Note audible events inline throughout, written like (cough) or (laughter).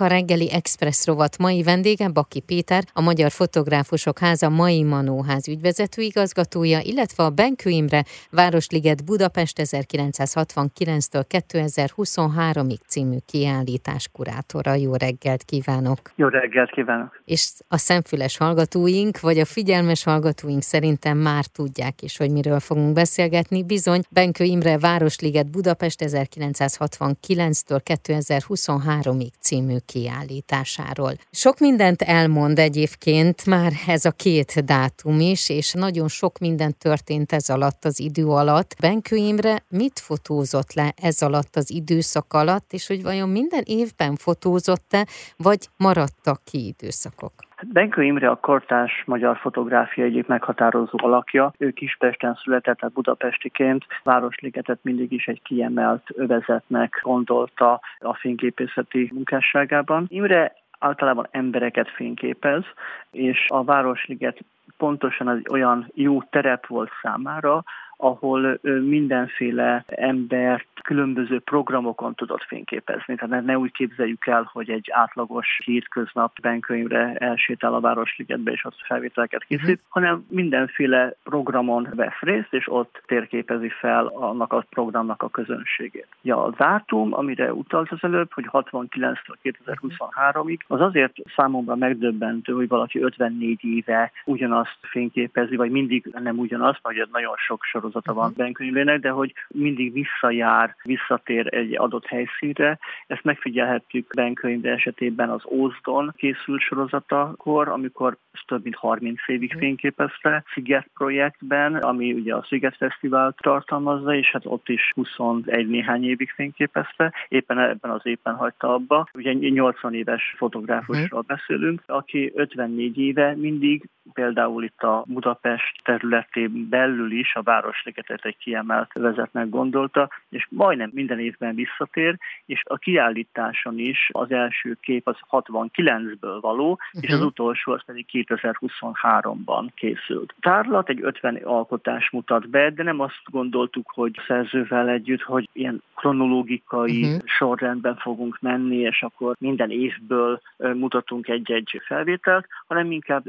A reggeli Express rovat mai vendége Baki Péter, a Magyar Fotográfusok Háza mai Manóház ügyvezető igazgatója, illetve a Benkő Imre Városliget Budapest 1969-től 2023-ig című kiállítás kurátora. Jó reggelt kívánok! Jó reggelt kívánok! És a szemfüles hallgatóink, vagy a figyelmes hallgatóink szerintem már tudják is, hogy miről fogunk beszélgetni. Bizony, Benkő Imre Városliget Budapest 1969-től 2023-ig című kiállításáról. Sok mindent elmond egyébként már ez a két dátum is, és nagyon sok minden történt ez alatt az idő alatt. Benkő Imre mit fotózott le ez alatt az időszak alatt, és hogy vajon minden évben fotózott-e, vagy maradtak ki időszakok? Benkő Imre a kortás magyar fotográfia egyik meghatározó alakja. Ő Kispesten született, tehát budapestiként Városligetet mindig is egy kiemelt övezetnek gondolta a fényképészeti munkásságában. Imre általában embereket fényképez, és a Városliget pontosan az olyan jó terep volt számára, ahol mindenféle embert különböző programokon tudott fényképezni. Tehát ne úgy képzeljük el, hogy egy átlagos hétköznap benkönyvre elsétál a Városligetbe, és ott felvételeket készít, uh-huh. hanem mindenféle programon vesz részt, és ott térképezi fel annak a programnak a közönségét. Ja, a dátum, amire utalt az előbb, hogy 69-től 2023-ig, az azért számomra megdöbbentő, hogy valaki 54 éve ugyanazt fényképezi, vagy mindig nem ugyanazt, mert nagyon sok sorozat sorozata van Ben könyvének, de hogy mindig visszajár, visszatér egy adott helyszínre. Ezt megfigyelhettük Ben könyve esetében az Ózdon készült sorozatakor, amikor több mint 30 évig mhm. fényképezte Sziget projektben, ami ugye a Sziget Fesztivált tartalmazza, és hát ott is 21 néhány évig fényképezte, éppen ebben az éppen hagyta abba. Ugye 80 éves fotográfusról mhm. beszélünk, aki 54 éve mindig például itt a Budapest területén belül is a Városligetet egy kiemelt vezetnek gondolta, és majdnem minden évben visszatér, és a kiállításon is az első kép az 69-ből való, uh-huh. és az mhm. utolsó az pedig 2023-ban készült. Tárlat egy 50 alkotás mutat be, de nem azt gondoltuk, hogy szerzővel együtt, hogy ilyen kronológikai uh-huh. sorrendben fogunk menni, és akkor minden évből mutatunk egy-egy felvételt, hanem inkább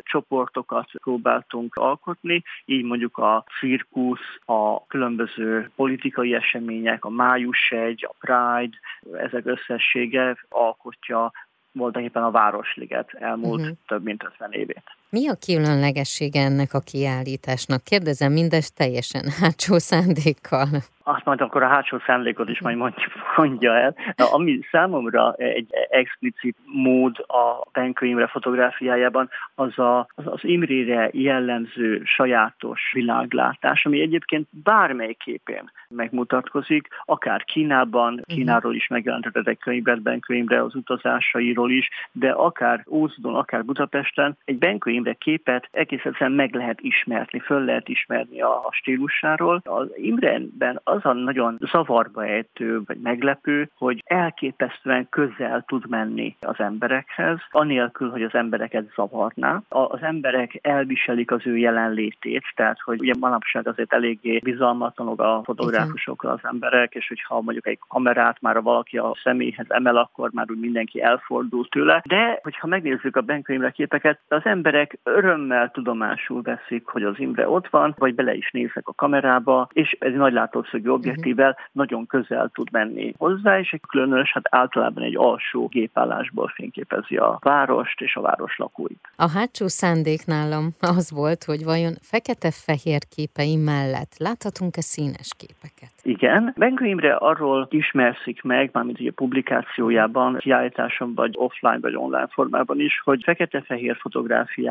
csoportokat próbáltunk alkotni, így mondjuk a cirkusz, a különböző politikai események, a május egy, a Pride, ezek összessége alkotja voltak éppen a Városliget elmúlt uh-huh. több mint 50 évét. Mi a különlegessége ennek a kiállításnak? Kérdezem mindezt teljesen (laughs) hátsó szándékkal azt majd akkor a hátsó szándékot is majd mondja el. Na, ami számomra egy explicit mód a Benkő Imre fotográfiájában, az a, az, az Imrére jellemző sajátos világlátás, ami egyébként bármely képén megmutatkozik, akár Kínában, mhm. Kínáról is megjelentetett egy könyvet Benkő Imre az utazásairól is, de akár Ózdon, akár Budapesten egy Benkő Imre képet egész egyszerűen meg lehet ismerni, föl lehet ismerni a, a stílusáról. Az Imreben az a nagyon zavarba ejtő vagy meglepő, hogy elképesztően közel tud menni az emberekhez, anélkül, hogy az embereket zavarná. Az emberek elviselik az ő jelenlétét, tehát hogy ugye manapság azért eléggé bizalmatlanok a fotográfusokra az emberek, és hogyha mondjuk egy kamerát már valaki a személyhez emel, akkor már úgy mindenki elfordul tőle. De hogyha megnézzük a Benkönyvre képeket, az emberek örömmel tudomásul veszik, hogy az Imre ott van, vagy bele is néznek a kamerába, és ez nagy látószög szemszögű objektívvel nagyon közel tud menni hozzá, és egy különös, hát általában egy alsó gépállásból fényképezi a várost és a város lakóit. A hátsó szándék nálam az volt, hogy vajon fekete-fehér képei mellett láthatunk-e színes képeket? Igen. Benkő Imre arról ismerszik meg, mármint ugye publikációjában, kiállításon vagy offline vagy online formában is, hogy fekete-fehér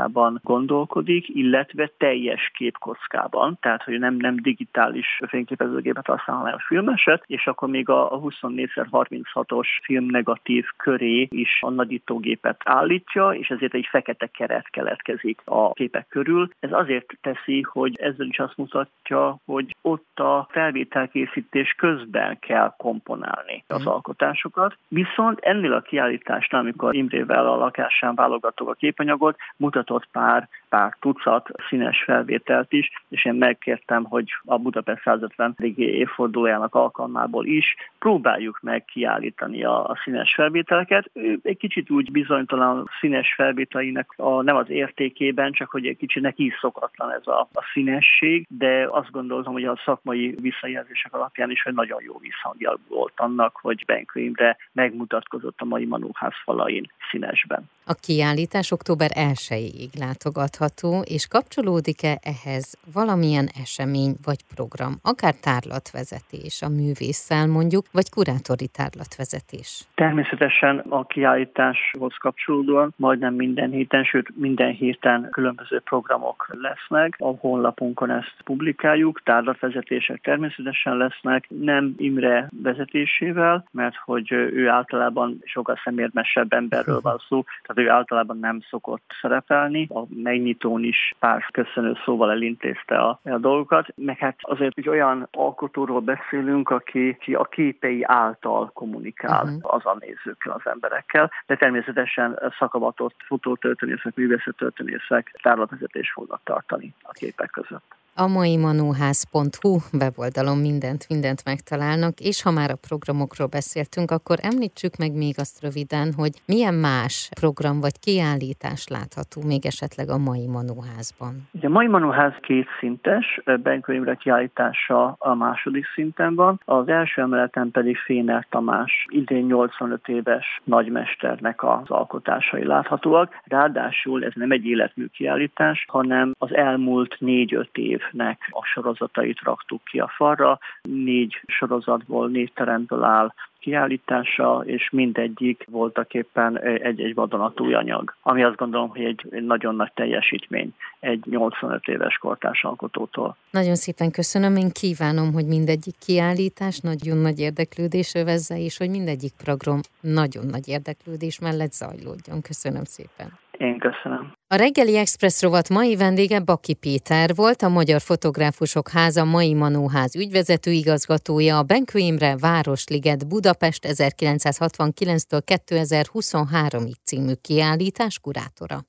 fotográfiában gondolkodik, illetve teljes képkockában, tehát hogy nem, nem digitális fényképezőgép filmet használ, hanem filmeset, és akkor még a 24x36-os film negatív köré is a nagyítógépet állítja, és ezért egy fekete keret keletkezik a képek körül. Ez azért teszi, hogy ezzel is azt mutatja, hogy ott a felvételkészítés közben kell komponálni az mm. alkotásokat. Viszont ennél a kiállításnál, amikor Imrével a lakásán válogatok a képanyagot, mutatott ott pár pár tucat színes felvételt is, és én megkértem, hogy a Budapest 150. évfordulójának alkalmából is próbáljuk meg kiállítani a, a színes felvételeket. Ő egy kicsit úgy bizonytalan színes felvételeinek a, nem az értékében, csak hogy egy kicsit neki is szokatlan ez a, a színesség, de azt gondolom, hogy a szakmai visszajelzések alapján is, hogy nagyon jó visszhangja volt annak, hogy Benkő Imre megmutatkozott a mai Manóház falain színesben. A kiállítás október 1-ig látogatható, és kapcsolódik-e ehhez valamilyen esemény vagy program, akár tárlatvezetés a művésszel mondjuk, vagy kurátori tárlatvezetés? Természetesen a kiállításhoz kapcsolódóan majdnem minden héten, sőt minden héten különböző programok lesznek. A honlapunkon ezt publikáljuk, tárlatvezetések természetesen lesznek, nem Imre vezetésével, mert hogy ő általában sokkal szemérmesebb emberről (laughs) van szó, tehát ő általában nem szokott szerepelni. A megnyitón is pár köszönő szóval elintézte a, a dolgokat, meg hát azért egy olyan alkotóról beszélünk, aki, aki a képei által kommunikál uh-huh. az a nézőkkel, az emberekkel, de természetesen szakavatott fotótörténészek, művészettörténészek tárlatvezetés fognak tartani a képek között. A mai manóház.hu weboldalon mindent, mindent megtalálnak, és ha már a programokról beszéltünk, akkor említsük meg még azt röviden, hogy milyen más program vagy kiállítás látható még esetleg a mai manóházban. A mai manóház kétszintes, Benkő Imre kiállítása a második szinten van, az első emeleten pedig Féner Tamás idén 85 éves nagymesternek az alkotásai láthatóak. Ráadásul ez nem egy életmű kiállítás, hanem az elmúlt négy-öt év évnek a sorozatait raktuk ki a falra. Négy sorozatból, négy teremből áll kiállítása, és mindegyik voltak éppen egy-egy vadonatúj anyag, ami azt gondolom, hogy egy nagyon nagy teljesítmény egy 85 éves kortárs alkotótól. Nagyon szépen köszönöm, én kívánom, hogy mindegyik kiállítás nagyon nagy érdeklődés övezze, és hogy mindegyik program nagyon nagy érdeklődés mellett zajlódjon. Köszönöm szépen. Én köszönöm. A reggeli Express rovat mai vendége Baki Péter volt, a Magyar Fotográfusok Háza mai Manóház ügyvezető igazgatója, a Benkő Imre Városliget Budapest 1969-től 2023-ig című kiállítás kurátora.